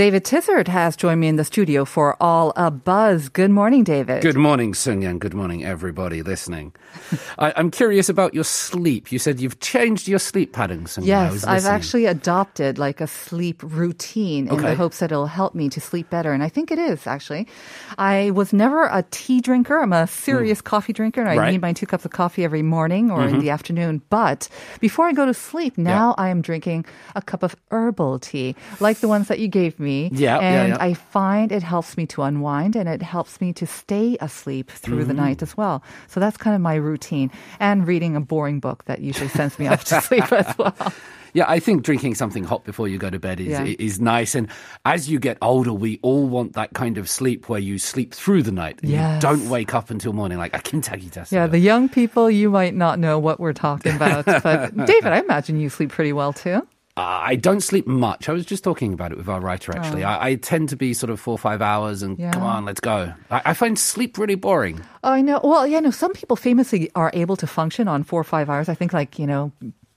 David Tizzard has joined me in the studio for All a Buzz. Good morning, David. Good morning, Sunyan. Good morning, everybody listening. I, I'm curious about your sleep. You said you've changed your sleep pattern. Sun Yang. I Yes, was I've actually adopted like a sleep routine in the hopes that it'll help me to sleep better. And I think it is actually. I was never a tea drinker. I'm a serious coffee drinker and I. Right. Mm-hmm. need my two cups of coffee every morning or in the afternoon. But before I go to sleep, now I am drinking a cup of herbal tea, like the ones that you gave me. Yeah, yeah, And yeah. I find it helps me to unwind and it helps me to stay asleep through the Mm-hmm. night as well. So that's kind of my routine. And reading a boring book that usually sends me off to sleep as well. Yeah, I think drinking something hot before you go to bed is Yeah. is nice. And as you get older, we all want that kind of sleep where you sleep through the night. Yes. You don't wake up until morning like a kintagi test. Yeah, the young people, you might not know what we're talking about. But David, I imagine you sleep pretty well too. Uh, I don't sleep much. I was just talking about it with our writer, actually. I, I tend to be sort of four or five hours and Oh. Yeah. come on, let's go. I, I find sleep really boring. Oh, I know. Well, yeah, no, some people famously are able to function on four or five hours. I think, like, you know,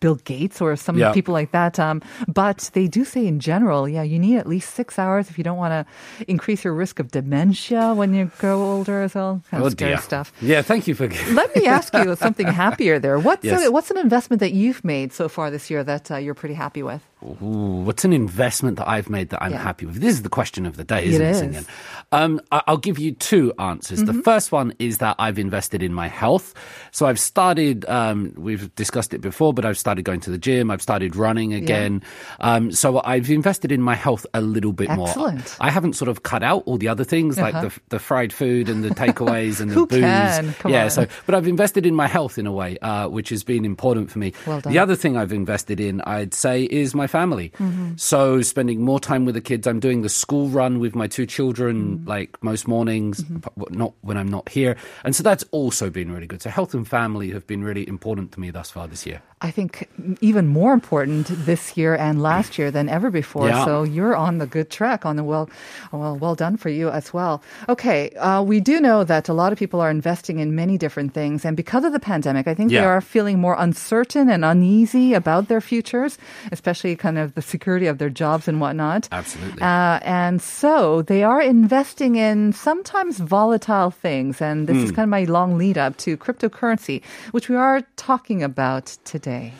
Bill Gates or some Yeah. people like that. Um, but they do say in general, yeah, you need at least six hours if you don't want to increase your risk of dementia when you grow older as well. Kind of scary stuff. Yeah, thank you for. Let me ask you something happier there. What's, Yes. a, what's an investment that you've made so far this year that uh, you're pretty happy with? Ooh, what's an investment that I've made that I'm Yeah. happy with? This is the question of the day, isn't it, is. Um, I'll give you two answers. The first one is that I've invested in my health. So I've started, um, we've discussed it before, but I've started going to the gym. I've started running again. Um, so I've invested in my health a little bit more. Excellent. I haven't sort of cut out all the other things like the, the fried food and the takeaways and the booze. can? Come yeah. on. So, but I've invested in my health in a way, uh, which has been important for me. Well done. The other thing I've invested in, I'd say, is my family. Mm-hmm. So spending more time with the kids. I'm doing the school run with my two children, Mm-hmm. like most mornings, but not when I'm not here. And so that's also been really good. So health and family have been really important to me thus far this year. I think even more important this year and last year than ever before. Yeah. So you're on the good track, on the well, well, well done for you as well. Okay, uh, we do know that a lot of people are investing in many different things, and because of the pandemic, I think they are feeling more uncertain and uneasy about their futures, especially kind of the security of their jobs and whatnot. Absolutely. Uh, and so they are investing in sometimes volatile things. And this is Hmm. kind of my long lead up to cryptocurrency, which we are talking about today.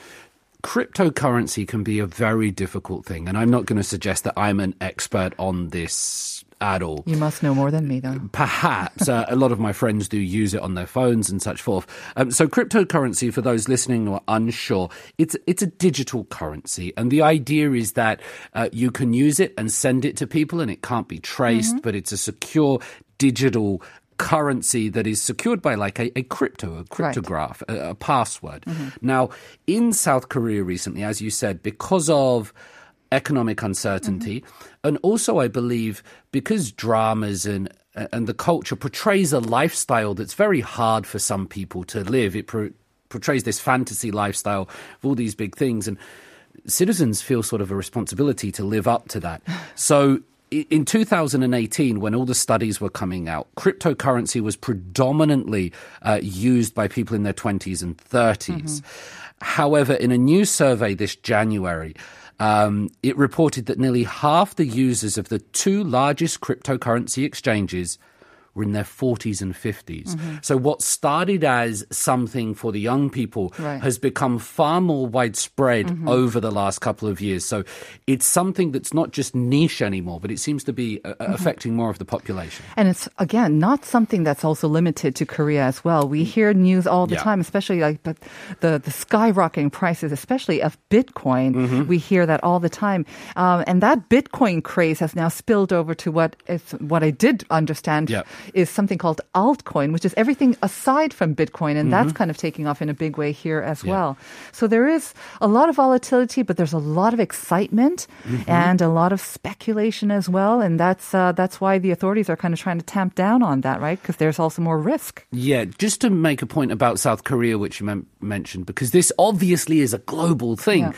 Cryptocurrency can be a very difficult thing. And I'm not going to suggest that I'm an expert on this at all. You must know more than me, though. Perhaps uh, a lot of my friends do use it on their phones and such forth. Um, so, cryptocurrency, for those listening who are unsure, it's it's a digital currency, and the idea is that uh, you can use it and send it to people, and it can't be traced, but it's a secure digital currency that is secured by like a, a crypto, a cryptograph, a, a password. Now, in South Korea recently, as you said, because of economic uncertainty, and also I believe because dramas and and the culture portrays a lifestyle that's very hard for some people to live. It pro- portrays this fantasy lifestyle of all these big things, and citizens feel sort of a responsibility to live up to that. So. In 2018, when all the studies were coming out, cryptocurrency was predominantly uh, used by people in their 20s and 30s. However, in a new survey this January, um, it reported that nearly half the users of the two largest cryptocurrency exchanges were in their 40s and 50s. So what started as something for the young people Right. has become far more widespread over the last couple of years. So it's something that's not just niche anymore, but it seems to be uh, affecting more of the population. And it's, again, not something that's also limited to Korea as well. We hear news all the Yeah. time, especially like the, the, the skyrocketing prices, especially of Bitcoin. Mm-hmm. We hear that all the time. Um, and that Bitcoin craze has now spilled over to what what I did understand Yeah. Is something called altcoin, which is everything aside from Bitcoin. And that's kind of taking off in a big way here as well. So there is a lot of volatility, but there's a lot of excitement and a lot of speculation as well. And that's, uh, that's why the authorities are kind of trying to tamp down on that, right? Because there's also more risk. Yeah, just to make a point about South Korea, which you mentioned, because this obviously is a global thing. Yeah.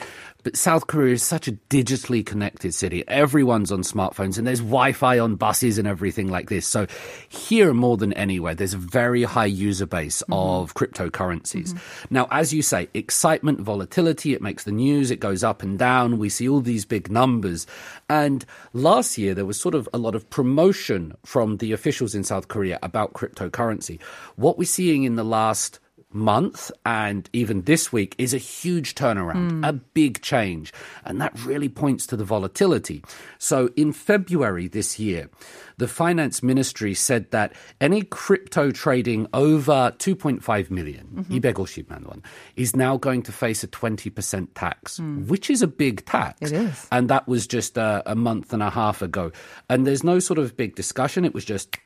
But South Korea is such a digitally connected city. Everyone's on smartphones and there's Wi Fi on buses and everything like this. So, here more than anywhere, there's a very high user base mm-hmm. of cryptocurrencies. Mm-hmm. Now, as you say, excitement, volatility, it makes the news, it goes up and down. We see all these big numbers. And last year, there was sort of a lot of promotion from the officials in South Korea about cryptocurrency. What we're seeing in the last month and even this week is a huge turnaround, hmm. a big change. And that really points to the volatility. So in February this year, the finance ministry said that any crypto trading over 2.5 million, mm-hmm. 250만 won, is now going to face a 20% tax, hmm. which is a big tax. It is. And that was just a, a month and a half ago. And there's no sort of big discussion. It was just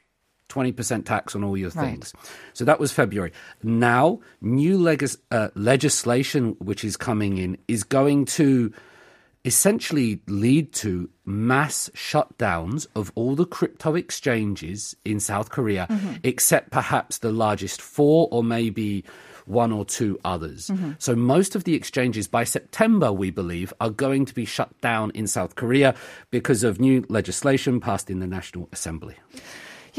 20% tax on all your Right. things. So that was February. Now, new legis- uh, legislation which is coming in is going to essentially lead to mass shutdowns of all the crypto exchanges in South Korea, except perhaps the largest four or maybe one or two others. So most of the exchanges by September, we believe, are going to be shut down in South Korea because of new legislation passed in the National Assembly.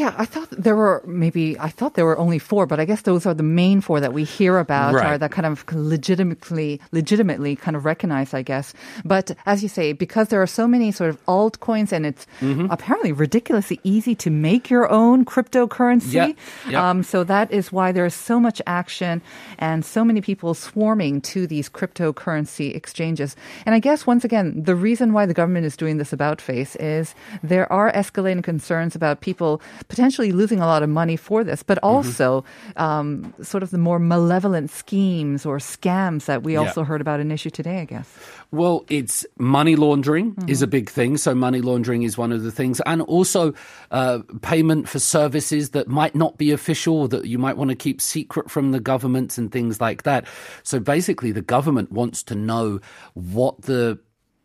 Yeah, I thought there were maybe I thought there were only four, but I guess those are the main four that we hear about, Right. or that kind of legitimately, legitimately kind of recognized, I guess. But as you say, because there are so many sort of altcoins, and it's Mm-hmm. apparently ridiculously easy to make your own cryptocurrency. Yeah, yeah. Um, so that is why there is so much action and so many people swarming to these cryptocurrency exchanges. And I guess once again, the reason why the government is doing this about face is there are escalating concerns about people potentially losing a lot of money for this, but Mm-hmm. also um, sort of the more malevolent schemes or scams that we Yeah. also heard about an issue today, I guess. Well, it's money laundering is a big thing. So money laundering is one of the things, and also uh, payment for services that might not be official, that you might want to keep secret from the government and things like that. So basically, the government wants to know what the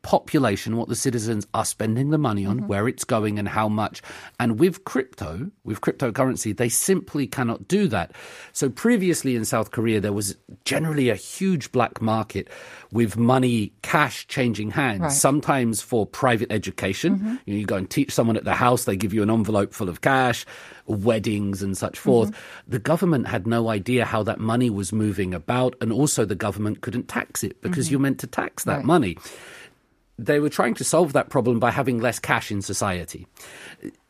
population, what the citizens are spending the money on, mm-hmm. where it's going, and how much. And with crypto, with cryptocurrency, they simply cannot do that. So previously in South Korea, there was generally a huge black market with money, cash changing hands. Right. Sometimes for private education, mm-hmm. you, know, you go and teach someone at the house, they give you an envelope full of cash. Weddings and such mm-hmm. forth. The government had no idea how that money was moving about, and also the government couldn't tax it because you're meant to tax that Right. money they were trying to solve that problem by having less cash in society.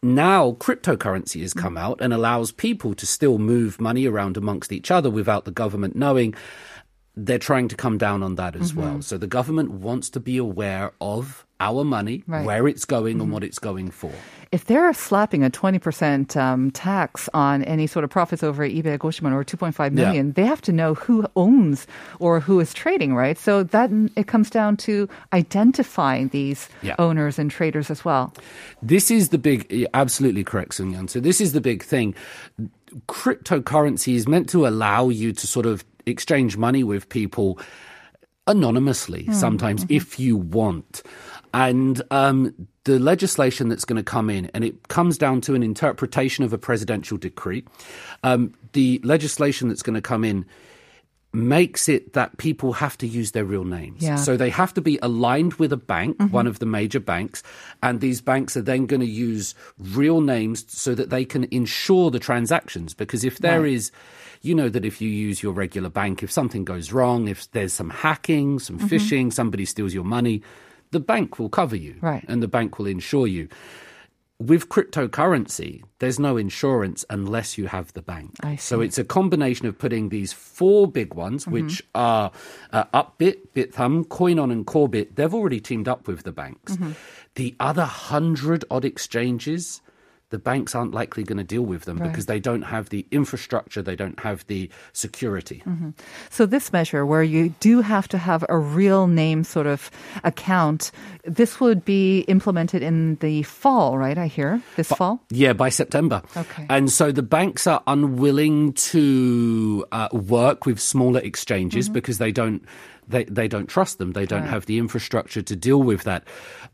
Now, cryptocurrency has come out and allows people to still move money around amongst each other without the government knowing. They're trying to come down on that as Mm-hmm. well. So the government wants to be aware of our money, Right. Mm-hmm. where it's going, and what it's going for. If they're slapping a 20% um, tax on any sort of profits over 250만 or 2.5 million, they have to know who owns or who is trading, right? So that it comes down to identifying these Yeah. owners and traders as well. This is the big, absolutely correct, Sun Yan. So this is the big thing. Cryptocurrency is meant to allow you to sort of exchange money with people anonymously sometimes if you want. And um, the legislation that's going to come in, and it comes down to an interpretation of a presidential decree. Um, the legislation that's going to come in makes it that people have to use their real names. Yeah. So they have to be aligned with a bank, mm-hmm. one of the major banks, and these banks are then going to use real names so that they can insure the transactions. Because if there is, you know that if you use your regular bank, if something goes wrong, if there's some hacking, some mm-hmm. phishing, somebody steals your money, the bank will cover you Right. and the bank will insure you. With cryptocurrency, there's no insurance unless you have the bank. So it's a combination of putting these four big ones, which are uh, Upbit, Bithumb, Coinone, and Korbit. They've already teamed up with the banks. The other hundred odd exchanges, the banks aren't likely going to deal with them because they don't have the infrastructure, they don't have the security. So this measure, where you do have to have a real name sort of account, this would be implemented in the fall, right? I hear this fall. Yeah, by September. Okay. And so the banks are unwilling to uh, work with smaller exchanges because they don't. They, they don't trust them. They don't have the infrastructure to deal with that.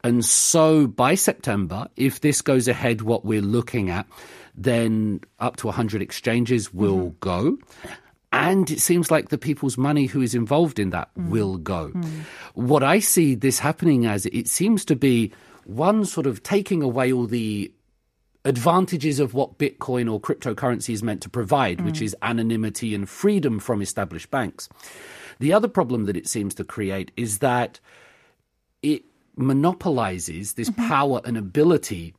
And so by September, if this goes ahead, what we're looking at, then up to 100 exchanges will mm-hmm. go. And it seems like the people's money who is involved in that mm. will go. Mm. What I see this happening as, it seems to be one sort of taking away all the advantages of what Bitcoin or cryptocurrency is meant to provide, which mm. is anonymity and freedom from established banks. The other problem that it seems to create is that it monopolizes this mm-hmm. power and ability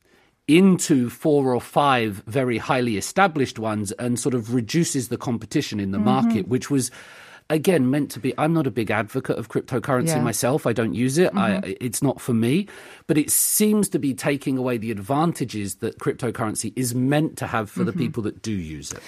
into four or five very highly established ones and sort of reduces the competition in the mm-hmm. market, which was again meant to be i'm not a big advocate of cryptocurrency Yeah. myself. I don't use it. I, mm-hmm. it's not for me. But it seems to be taking away the advantages that cryptocurrency is meant to have for the people that do use it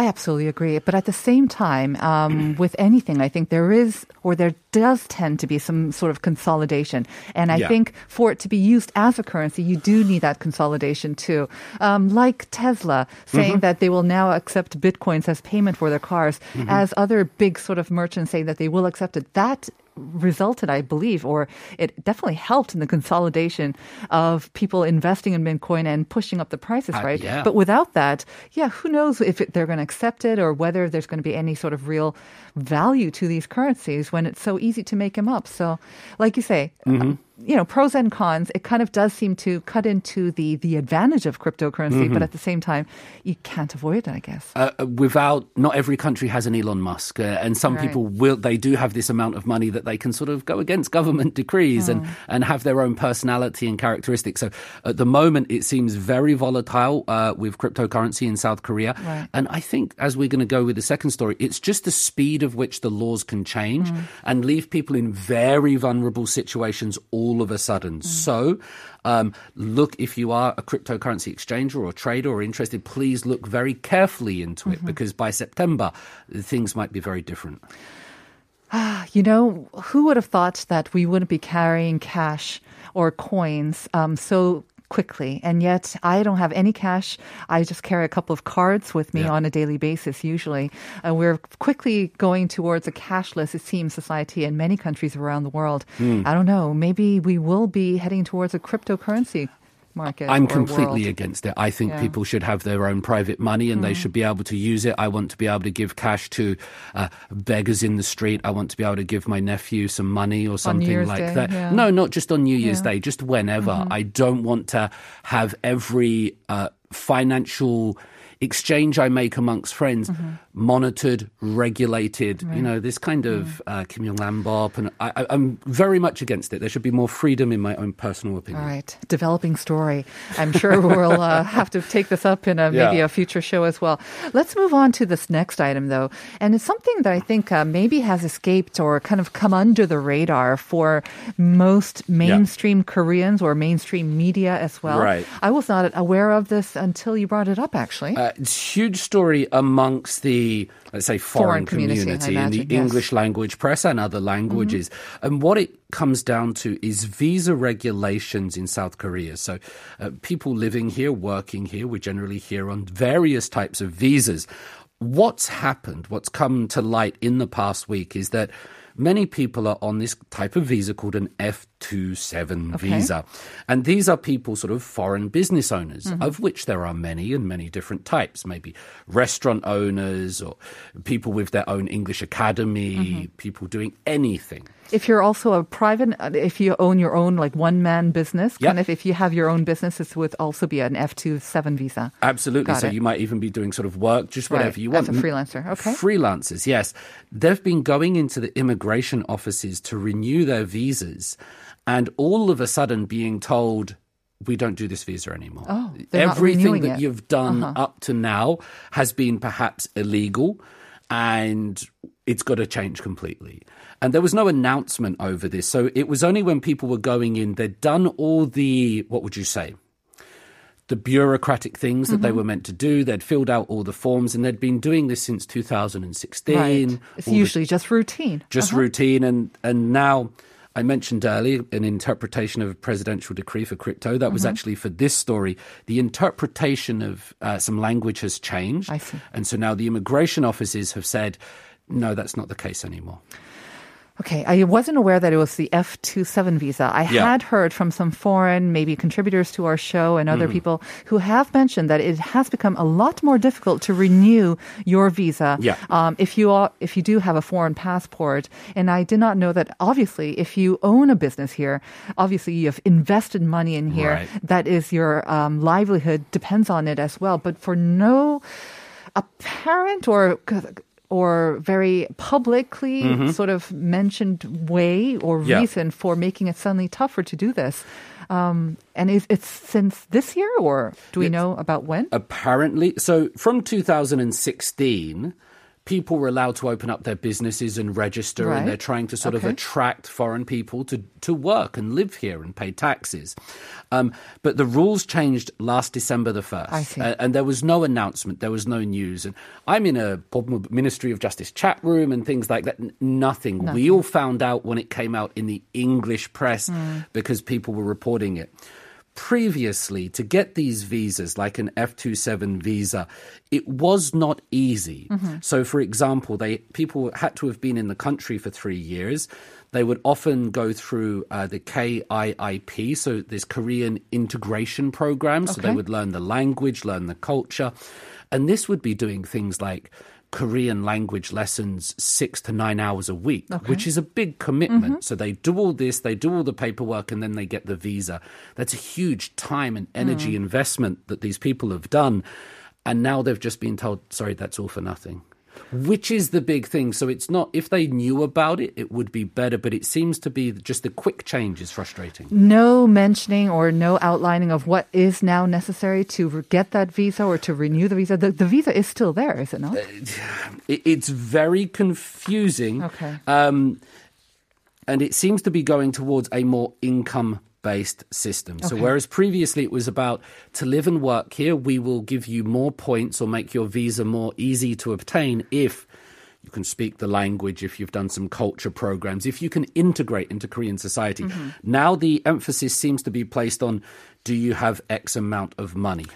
I absolutely agree. But at the same time, um, with anything, I think there is, or there does tend to be some sort of consolidation. And I Yeah. think for it to be used as a currency, you do need that consolidation too. Um, like Tesla saying that they will now accept bitcoins as payment for their cars, as other big sort of merchants saying that they will accept it. That resulted, I believe, or it definitely helped in the consolidation of people investing in Bitcoin and pushing up the prices, Uh, right? yeah. But without that, yeah, who knows if it, they're going to accept it or whether there's going to be any sort of real value to these currencies when it's so easy to make them up. So, like you say, Mm-hmm. Uh, you know, pros and cons. It kind of does seem to cut into the the advantage of cryptocurrency, but at the same time, you can't avoid it. I guess. uh, without not every country has an Elon Musk, uh, and some Right. people will they do have this amount of money that they can sort of go against government decrees and Mm. and have their own personality and characteristics. So at the moment, it seems very volatile uh, with cryptocurrency in South Korea, Right. and I think as we're going to go with the second story, it's just the speed of which the laws can change Mm. and leave people in very vulnerable situations all of a sudden. Mm. So. Um, look, if you are a cryptocurrency exchanger or trader or interested, please look very carefully into it because by September, things might be very different. You know, who would have thought that we wouldn't be carrying cash or coins um, so quickly? And yet, I don't have any cash. I just carry a couple of cards with me Yeah. on a daily basis, usually. Uh, we're quickly going towards a cashless, it seems, society in many countries around the world. Hmm. I don't know. Maybe we will be heading towards a cryptocurrency market. I'm completely world. against it. I think Yeah. people should have their own private money and they should be able to use it. I want to be able to give cash to uh, beggars in the street. I want to be able to give my nephew some money or something like Day, that. yeah. No, not just on New Year's Yeah. Day, just whenever. I don't want to have every uh, financial exchange I make amongst friends monitored, regulated. You know, this kind of uh, Kim Jong Nam Bop, and I, I, I'm very much against it. There should be more freedom, in my own personal opinion. All right, developing story. I'm sure we'll uh, have to take this up in a, maybe Yeah. a future show as well. Let's move on to this next item, though, and it's something that I think uh, maybe has escaped or kind of come under the radar for most mainstream Koreans or mainstream media as well. Right. I was not aware of this until you brought it up, actually. Uh, huge story amongst the, let's say, foreign, Foreign community, community, I in the yes. Mm-hmm. English language press and other languages. And what it comes down to is visa regulations in South Korea. So uh, people living here, working here, we're generally here on various types of visas. What's happened, what's come to light in the past week is that many people are on this type of visa called an F27 Okay. visa. And these are people, sort of foreign business owners, Mm-hmm. of which there are many and many different types. Maybe restaurant owners or people with their own English academy, Mm-hmm. people doing anything. If you're also a private, if you own your own like one man business, Yep. kind of if you have your own business, this would also be an F2 7 visa. Absolutely. Got so it. you might even be doing sort of work, just Right, whatever you as want. a freelancer. Okay. Freelancers, yes. They've been going into the immigration offices to renew their visas and all of a sudden being told, we don't do this visa anymore. Oh, Everything that it. you've done Uh-huh. up to now has been perhaps illegal and it's got to change completely. And there was no announcement over this. So it was only when people were going in, they'd done all the, what would you say? the bureaucratic things that they were meant to do. They'd filled out all the forms and they'd been doing this since 2016. Right. It's All the- usually just routine. just Uh-huh. routine and and now I mentioned earlier an interpretation of a presidential decree for crypto. That was Mm-hmm. actually for this story. The interpretation of uh, some language has changed. I see. And so now the immigration offices have said, no, that's not the case anymore. Okay, I wasn't aware that it was the F27 visa. I Yeah. had heard from some foreign, maybe contributors to our show and other Mm-hmm. people who have mentioned that it has become a lot more difficult to renew your visa Yeah. um, if you are if you do have a foreign passport. And I did not know that. Obviously, if you own a business here, obviously you have invested money in here. Right. That is your um, livelihood depends on it as well. But for no apparent or or very publicly sort of mentioned way or Mm-hmm. Yeah. reason for making it suddenly tougher to do this. Um, and is it's since this year, or do we Yes. know about when? Apparently, so from 2016, people were allowed to open up their businesses and register, Right. and they're trying to sort of attract foreign people to, to work and live here and pay taxes. Um, but the rules changed last December the 1st. I see. Uh, and there was no announcement, there was no news. And I'm in a Ministry of Justice chat room and things like that. N- Nothing. We all found out when it came out in the English press Hmm. because people were reporting it previously to get these visas like an F27 visa it was not easy. So for example they people had to have been in the country for 3 years. They would often go through uh, the KIIP so this Korean integration program. So they would learn the language learn the culture. And this would be doing things like Korean language lessons six to nine hours a week, which is a big commitment. Mm-hmm. So they do all this, they do all the paperwork, and then they get the visa. That's a huge time and energy mm. investment that these people have done. And now they've just been told, sorry, that's all for nothing. Which is the big thing. So it's not, if they knew about it, it would be better, but it seems to be just the quick change is frustrating. No mentioning or no outlining of what is now necessary to get that visa or to renew the visa. The, the visa is still there, is it not? It, it's very confusing. Okay. Um, and it seems to be going towards a more income based system. So, whereas previously it was about to live and work here, we will give you more points or make your visa more easy to obtain if you can speak the language, if you've done some culture programs, if you can integrate into Korean society. Mm-hmm. Now, the emphasis seems to be placed on do you have X amount of money?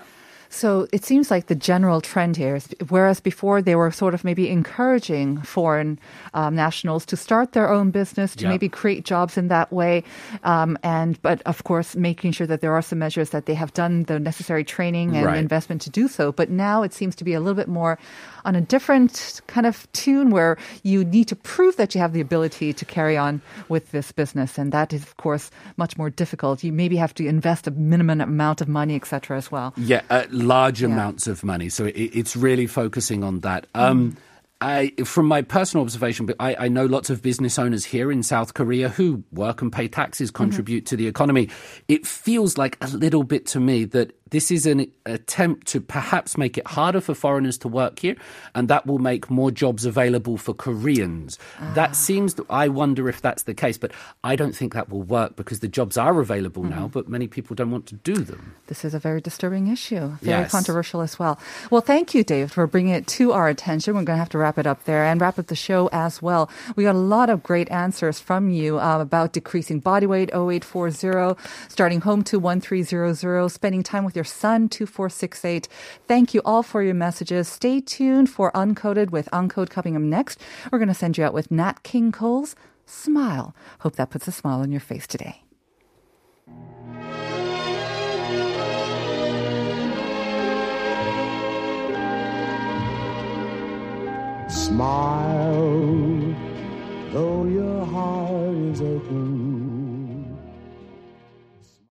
So it seems like the general trend here is, whereas before they were sort of maybe encouraging foreign um, nationals to start their own business, to Yeah. maybe create jobs in that way, um, and but of course making sure that there are some measures that they have done the necessary training and Right. investment to do so. But now it seems to be a little bit more on a different kind of tune where you need to prove that you have the ability to carry on with this business, and that is of course much more difficult. You maybe have to invest a minimum amount of money, etc. As well. Yeah, uh, large Yeah. amounts of money. So it, it's really focusing on that. Um, I, from my personal observation, but I, I know lots of business owners here in South Korea who work and pay taxes, contribute to the economy. It feels like a little bit to me that this is an attempt to perhaps make it harder for foreigners to work here, and that will make more jobs available for Koreans. That seems, I wonder if that's the case, but I don't think that will work because the jobs are available now, but many people don't want to do them. This is a very disturbing issue, very Yes. controversial as well. Well, thank you, Dave, for bringing it to our attention. We're going to have to wrap it up there and wrap up the show as well. We got a lot of great answers from you uh, about decreasing body weight 0840, starting home to 1300, spending time with your son 2468. Thank you all for your messages. Stay tuned for Uncoded with Uncode coming up next. We're going to send you out with Nat King Cole's Smile. Hope that puts a smile on your face today. Smile